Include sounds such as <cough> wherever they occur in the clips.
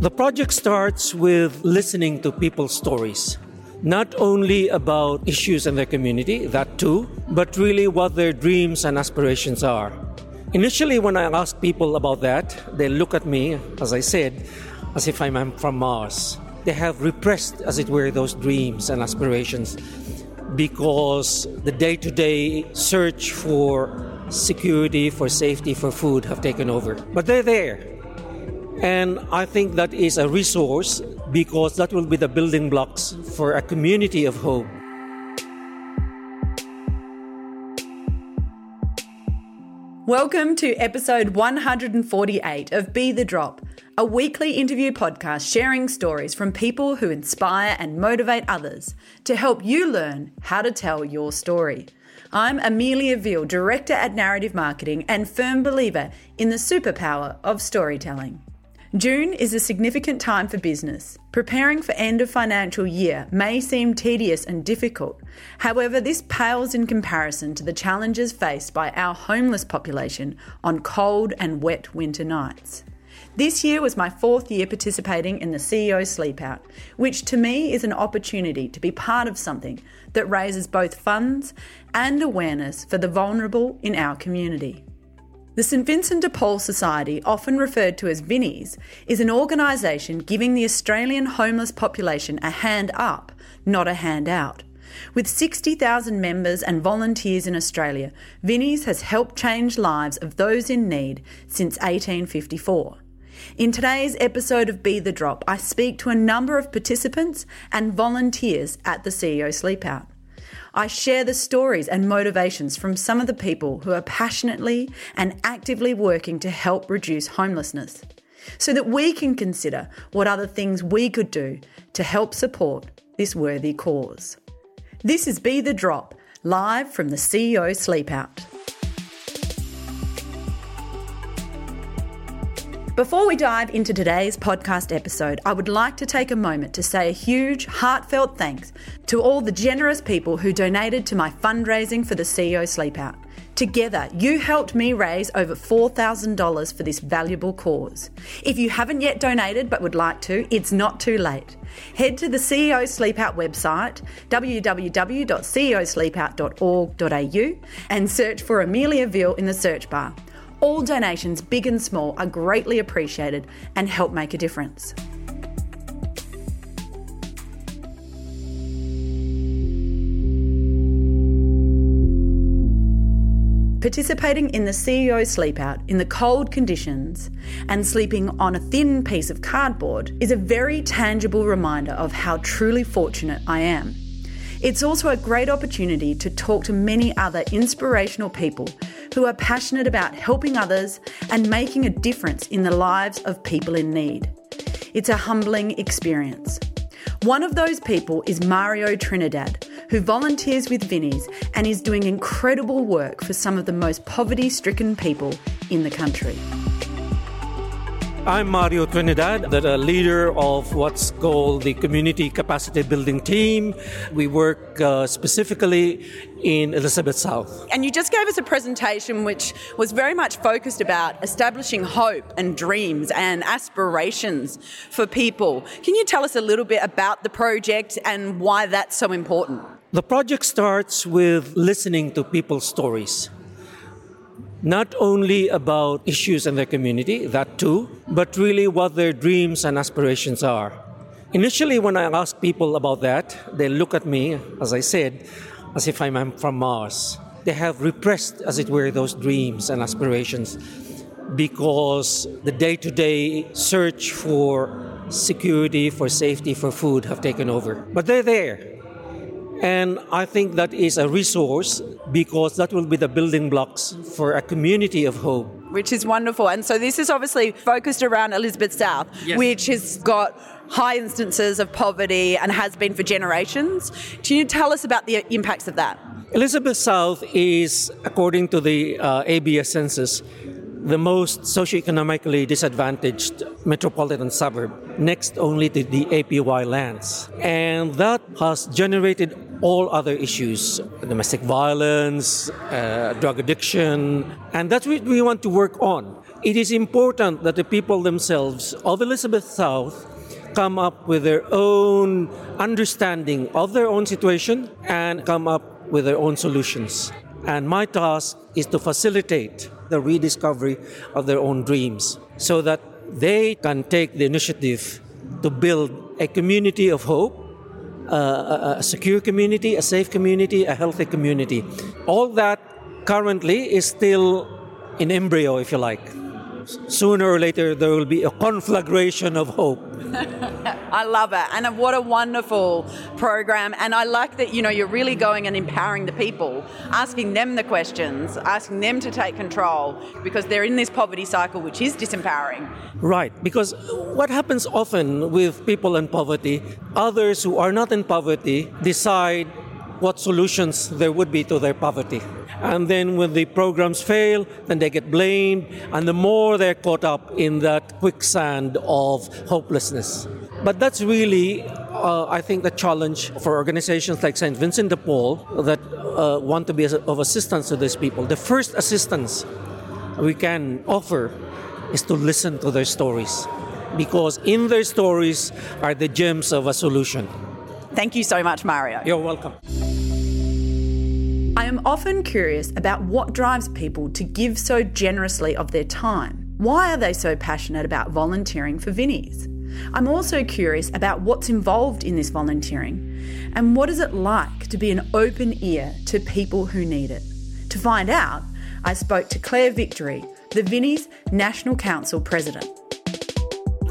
The project starts with listening to people's stories. Not only about issues in their community, that too, but really what their dreams and aspirations are. Initially, when I ask people about that, they look at me, as I said, as if I'm from Mars. They have repressed, as it were, those dreams and aspirations because the day to day search for security, for safety, for food have taken over. But they're there. And I think that is a resource because that will be the building blocks for a community of hope. Welcome to episode 148 of Be the Drop, a weekly interview podcast sharing stories from people who inspire and motivate others to help you learn how to tell your story. I'm Amelia Veal, Director at Narrative Marketing and firm believer in the superpower of storytelling. June is a significant time for business. Preparing for end of financial year may seem tedious and difficult. However, this pales in comparison to the challenges faced by our homeless population on cold and wet winter nights. This year was my fourth year participating in the CEO Sleep Out, which to me is an opportunity to be part of something that raises both funds and awareness for the vulnerable in our community. The St Vincent de Paul Society, often referred to as Vinnies, is an organisation giving the Australian homeless population a hand up, not a hand out. With 60,000 members and volunteers in Australia, Vinnies has helped change lives of those in need since 1854. In today's episode of Be the Drop, I speak to a number of participants and volunteers at the CEO Sleep Out. I share the stories and motivations from some of the people who are passionately and actively working to help reduce homelessness so that we can consider what other things we could do to help support this worthy cause. This is Be the Drop, live from the CEO Sleep Before we dive into today's podcast episode, I would like to take a moment to say a huge, heartfelt thanks to all the generous people who donated to my fundraising for the CEO Sleepout. Together, you helped me raise over $4,000 for this valuable cause. If you haven't yet donated but would like to, it's not too late. Head to the CEO Sleepout website, www.ceosleepout.org.au, and search for Amelia Veal in the search bar. All donations, big and small, are greatly appreciated and help make a difference. Participating in the CEO sleepout in the cold conditions and sleeping on a thin piece of cardboard is a very tangible reminder of how truly fortunate I am. It's also a great opportunity to talk to many other inspirational people who are passionate about helping others and making a difference in the lives of people in need. It's a humbling experience. One of those people is Mario Trinidad, who volunteers with Vinnies and is doing incredible work for some of the most poverty stricken people in the country. I'm Mario Trinidad, the leader of what's called the Community Capacity Building Team. We work uh, specifically in Elizabeth South. And you just gave us a presentation which was very much focused about establishing hope and dreams and aspirations for people. Can you tell us a little bit about the project and why that's so important? The project starts with listening to people's stories not only about issues in their community, that too, but really what their dreams and aspirations are. Initially, when I ask people about that, they look at me, as I said, as if I'm from Mars. They have repressed, as it were, those dreams and aspirations because the day to day search for security, for safety, for food have taken over. But they're there. And I think that is a resource because that will be the building blocks for a community of hope. Which is wonderful. And so this is obviously focused around Elizabeth South, yes. which has got high instances of poverty and has been for generations. Can you tell us about the impacts of that? Elizabeth South is, according to the uh, ABS census, the most socioeconomically disadvantaged metropolitan suburb, next only to the APY lands. And that has generated all other issues domestic violence, uh, drug addiction, and that's what we want to work on. It is important that the people themselves of Elizabeth South come up with their own understanding of their own situation and come up with their own solutions. And my task is to facilitate the rediscovery of their own dreams so that they can take the initiative to build a community of hope, a secure community, a safe community, a healthy community. All that currently is still in embryo, if you like sooner or later there will be a conflagration of hope. <laughs> I love it. And what a wonderful program. And I like that, you know, you're really going and empowering the people, asking them the questions, asking them to take control because they're in this poverty cycle, which is disempowering. Right. Because what happens often with people in poverty, others who are not in poverty decide what solutions there would be to their poverty. And then when the programs fail, then they get blamed, and the more they're caught up in that quicksand of hopelessness. But that's really, uh, I think, the challenge for organizations like St. Vincent de Paul that uh, want to be of assistance to these people. The first assistance we can offer is to listen to their stories, because in their stories are the gems of a solution. Thank you so much, Mario. You're welcome. Am often curious about what drives people to give so generously of their time. Why are they so passionate about volunteering for Vinnies? I'm also curious about what's involved in this volunteering and what is it like to be an open ear to people who need it. To find out, I spoke to Claire Victory, the Vinnies National Council President.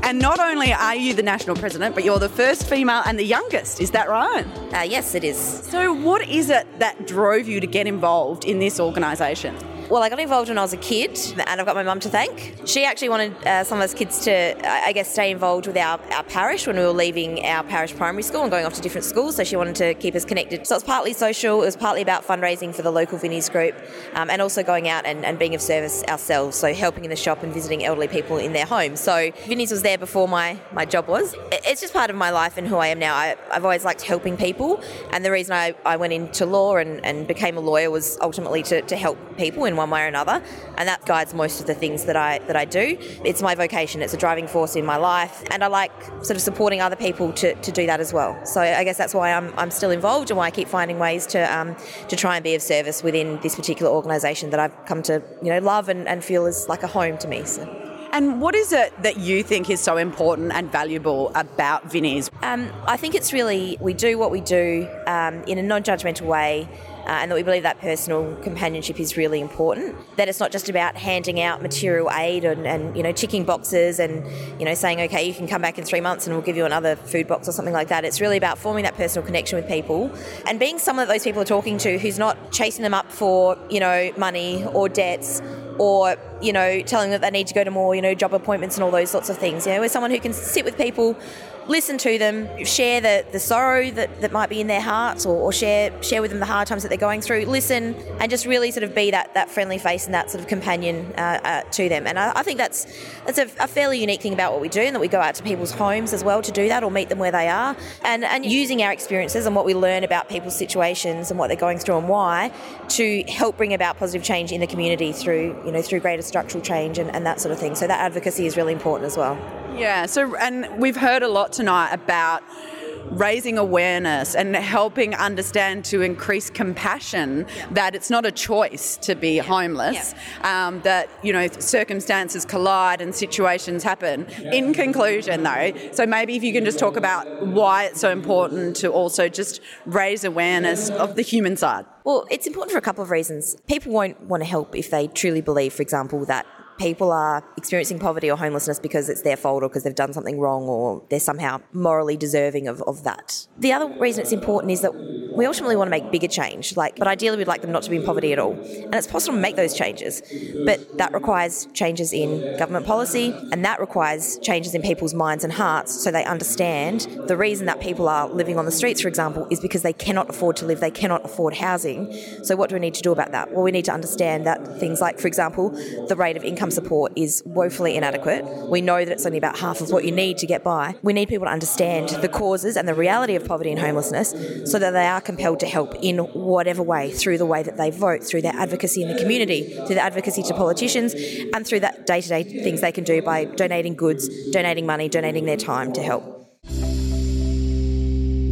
And not only are you the national president, but you're the first female and the youngest. Is that right? Uh, yes, it is. So, what is it that drove you to get involved in this organisation? Well, I got involved when I was a kid, and I've got my mum to thank. She actually wanted uh, some of us kids to, I guess, stay involved with our, our parish when we were leaving our parish primary school and going off to different schools. So she wanted to keep us connected. So it's partly social, it was partly about fundraising for the local Vinnies group, um, and also going out and, and, being of service ourselves. So helping in the shop and visiting elderly people in their homes. So Vinnies was there before my, my job was. It's just part of my life and who I am now. I, have always liked helping people, and the reason I, I went into law and, and became a lawyer was ultimately to, to help people in one way or another, and that guides most of the things that I that I do. It's my vocation. It's a driving force in my life, and I like sort of supporting other people to, to do that as well. So I guess that's why I'm, I'm still involved and why I keep finding ways to um, to try and be of service within this particular organisation that I've come to you know love and, and feel is like a home to me. So. And what is it that you think is so important and valuable about Vinnies? Um, I think it's really we do what we do um, in a non judgmental way Uh, and that we believe that personal companionship is really important. That it's not just about handing out material aid and, and you know ticking boxes and you know saying okay you can come back in three months and we'll give you another food box or something like that. It's really about forming that personal connection with people and being someone that those people are talking to who's not chasing them up for you know money or debts or you know telling them that they need to go to more you know job appointments and all those sorts of things. You know, we're someone who can sit with people listen to them, share the, the sorrow that, that might be in their hearts or, or, share share with them the hard times that they're going through, listen and just really sort of be that, that friendly face and that sort of companion uh, uh, to them. And I, I, think that's that's a, a, fairly unique thing about what we do and that we go out to people's homes as well to do that or meet them where they are. And, and using our experiences and what we learn about people's situations and what they're going through and why to help bring about positive change in the community through, you know, through greater structural change and, and that sort of thing. So that advocacy is really important as well. Yeah, so and we've heard a lot tonight about raising awareness and helping understand to increase compassion that it's not a choice to be homeless, yeah. um, that, you know, circumstances collide and situations happen. In conclusion, though, so maybe if you can just talk about why it's so important to also just raise awareness of the human side. Well, it's important for a couple of reasons. People won't want to help if they truly believe, for example, that people are experiencing poverty or homelessness because it's their fault or because they've done something wrong or they're somehow morally deserving of, of that. The other reason it's important is that we ultimately want to make bigger change, like, but ideally we'd like them not to be in poverty at all. And it's possible to make those changes, but that requires changes in government policy and that requires changes in people's minds and hearts so they understand the reason that people are living on the streets, for example, is because they cannot afford to live, they cannot afford housing. So what do we need to do about that? Well, we need to understand that things like, for example, the rate of income income support is woefully inadequate. We know that it's only about half of what you need to get by. We need people to understand the causes and the reality of poverty and homelessness so that they are compelled to help in whatever way through the way that they vote, through their advocacy in the community, through their advocacy to politicians, and through that day to day things they can do by donating goods, donating money, donating their time to help.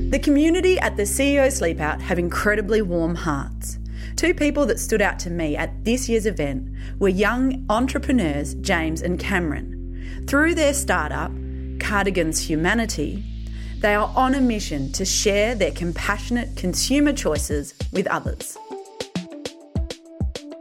The community at the CEO Sleepout have incredibly warm hearts. Two people that stood out to me at this year's event were young entrepreneurs James and Cameron. Through their startup, Cardigans Humanity, they are on a mission to share their compassionate consumer choices with others.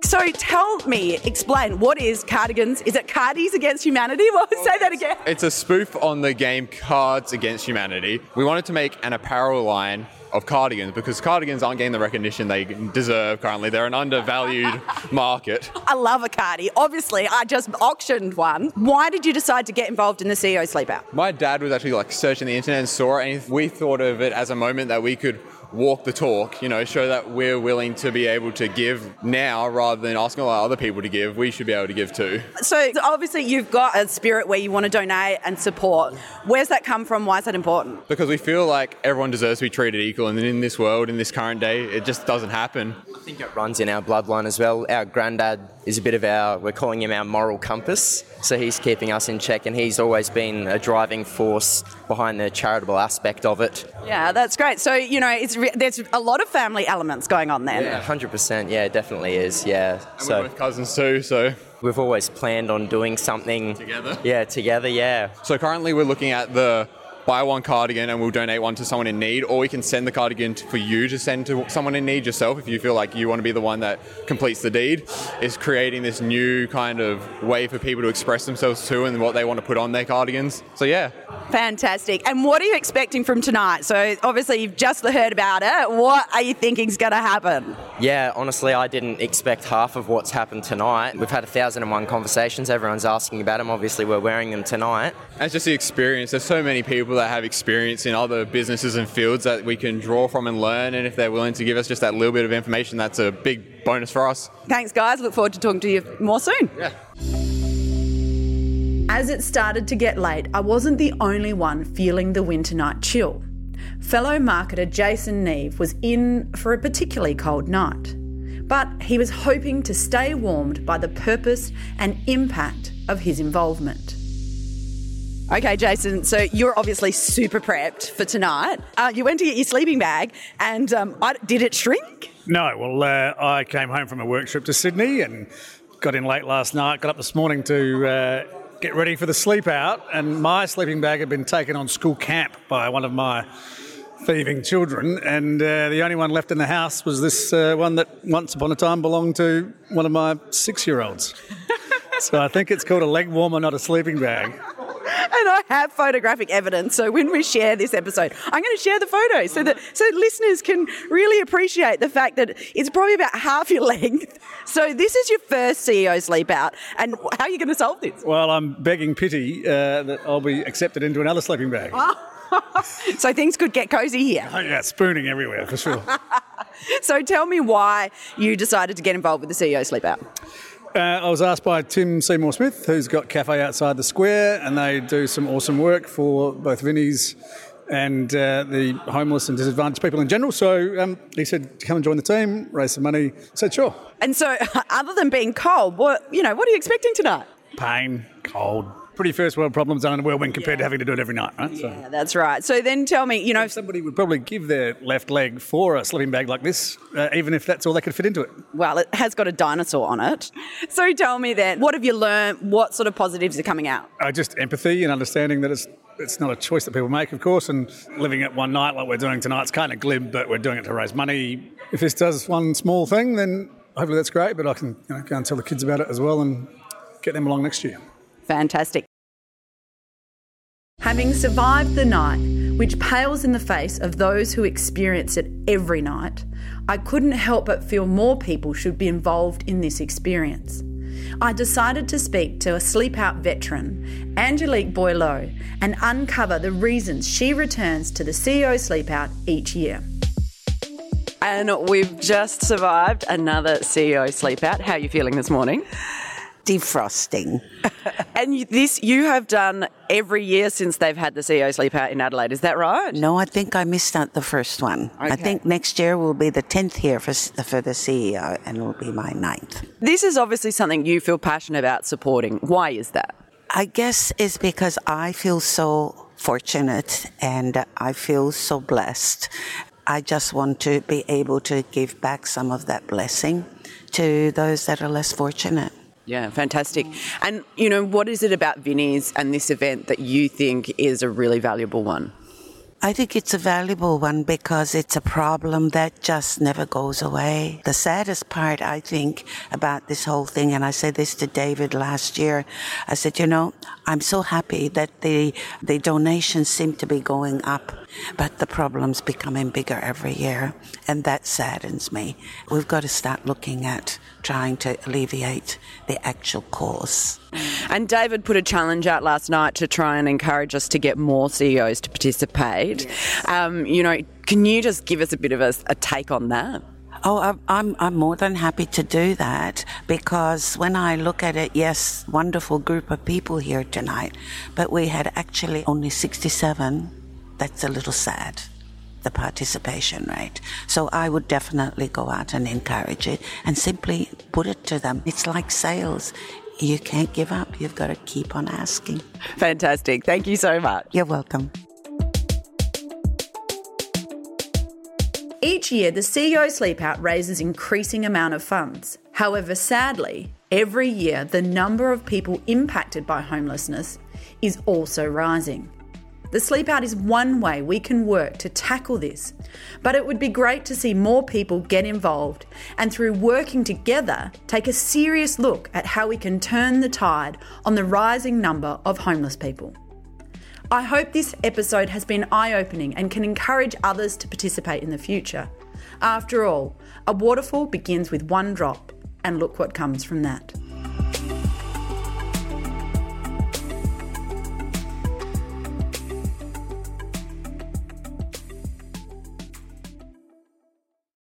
So tell me, explain, what is Cardigans? Is it Cardies Against Humanity? <laughs> Well, say that again. It's a spoof on the game Cards Against Humanity. We wanted to make an apparel line of cardigans because cardigans aren't getting the recognition they deserve currently. They're an undervalued <laughs> market. I love a cardi. Obviously, I just auctioned one. Why did you decide to get involved in the CEO Sleepout? My dad was actually like searching the internet and saw it, and we thought of it as a moment that we could walk the talk, you know, show that we're willing to be able to give now rather than asking a lot of other people to give. We should be able to give too. So obviously you've got a spirit where you want to donate and support. Where's that come from? Why is that important? Because we feel like everyone deserves to be treated equal, and in this world, in this current day, it just doesn't happen. I think it runs in our bloodline as well. Our granddad is a bit of our, we're calling him our moral compass. So he's keeping us in check, and he's always been a driving force behind the charitable aspect of it. Yeah, that's great. So you know, it's re- there's a lot of family elements going on there. Yeah, hundred percent. Yeah, it definitely is. Yeah. And so we're both cousins too. So we've always planned on doing something together. Yeah, together. Yeah. So currently we're looking at the buy one cardigan and we'll donate one to someone in need, or we can send the cardigan for you to send to someone in need yourself if you feel like you want to be the one that completes the deed. Is creating this new kind of way for people to express themselves too and what they want to put on their cardigans. So yeah. Fantastic. And what are you expecting from tonight? So obviously you've just heard about it. What are you thinking is going to happen? Yeah, honestly, I didn't expect half of what's happened tonight. We've had a thousand and one conversations. Everyone's asking about them. Obviously, we're wearing them tonight. And it's just the experience. There's so many people that have experience in other businesses and fields that we can draw from and learn. And if they're willing to give us just that little bit of information, that's a big bonus for us. Thanks, guys. Look forward to talking to you more soon. Yeah. As it started to get late, I wasn't the only one feeling the winter night chill. Fellow marketer Jason Neve was in for a particularly cold night, but he was hoping to stay warmed by the purpose and impact of his involvement. Okay, Jason, so you're obviously super prepped for tonight. Uh, you went to get your sleeping bag, and um, I, did it shrink? No, well, uh, I came home from a work trip to Sydney and got in late last night, got up this morning to uh, get ready for the sleep out, and my sleeping bag had been taken on school camp by one of my thieving children, and uh, the only one left in the house was this uh, one that once upon a time belonged to one of my six year olds. <laughs> so I think it's called a leg warmer, not a sleeping bag. <laughs> And I have photographic evidence. So when we share this episode, I'm going to share the photos so that so listeners can really appreciate the fact that it's probably about half your <laughs> length. So this is your first CEO sleep out, and how are you going to solve this? Well, I'm begging pity uh, that I'll be accepted into another sleeping bag. <laughs> so things could get cozy here. Oh, yeah, spooning everywhere for sure. so tell me why you decided to get involved with the CEO sleep out. Uh, I was asked by Tim Seymour Smith, who's got Cafe Outside the Square, and they do some awesome work for both Vinnie's and uh, the homeless and disadvantaged people in general. So um, he said, "Come and join the team, raise some money." I said, "Sure." And so, <laughs> other than being cold, what you know, what are you expecting tonight? Pain, cold, pretty first world problems done in the world when compared yeah. to having to do it every night, right? So. Yeah, that's right. So then tell me, you know. somebody would probably give their left leg for a sleeping bag like this, uh, even if that's all they could fit into it. Well, it has got a dinosaur on it. So tell me then, what have you learned? What sort of positives are coming out? Uh, just empathy and understanding that it's it's not a choice that people make, of course, and living it one night like we're doing tonight, it's kind of glib, but we're doing it to raise money. If this does one small thing, then hopefully that's great, but I can you know, go and tell the kids about it as well and get them along next year. Fantastic. Having survived the night, which pales in the face of those who experience it every night, I couldn't help but feel more people should be involved in this experience. I decided to speak to a sleep out veteran, Angelique Boileau, and uncover the reasons she returns to the CEO sleep out each year. And we've just survived another CEO sleep out. How are you feeling this morning? Defrosting. <laughs> and this you have done every year since they've had the CEO sleep out in Adelaide. Is that right? No, I think I missed out the first one. Okay. I think next year will be the tenth year for for the CEO, and it will be my ninth. This is obviously something you feel passionate about supporting. Why is that? I guess it's because I feel so fortunate and I feel so blessed. I just want to be able to give back some of that blessing to those that are less fortunate. Yeah, fantastic. And, you know, what is it about Vinnie's and this event that you think is a really valuable one? I think it's a valuable one because it's a problem that just never goes away. The saddest part, I think, about this whole thing, and I said this to David last year, I said, you know, I'm so happy that the, the donations seem to be going up, but the problem's becoming bigger every year, and that saddens me. We've got to start looking at trying to alleviate the actual cause. And David put a challenge out last night to try and encourage us to get more CEOs to participate. Yes. Um, you know, can you just give us a bit of a, a take on that? Oh, I'm, I'm more than happy to do that because when I look at it, yes, wonderful group of people here tonight, but we had actually only 67. That's a little sad the participation rate. So I would definitely go out and encourage it and simply put it to them. It's like sales. You can't give up. You've got to keep on asking. Fantastic. Thank you so much. You're welcome. Each year, the CEO Sleepout raises increasing amount of funds. However, sadly, every year the number of people impacted by homelessness is also rising. The Sleepout is one way we can work to tackle this, but it would be great to see more people get involved and through working together take a serious look at how we can turn the tide on the rising number of homeless people. I hope this episode has been eye opening and can encourage others to participate in the future. After all, a waterfall begins with one drop, and look what comes from that.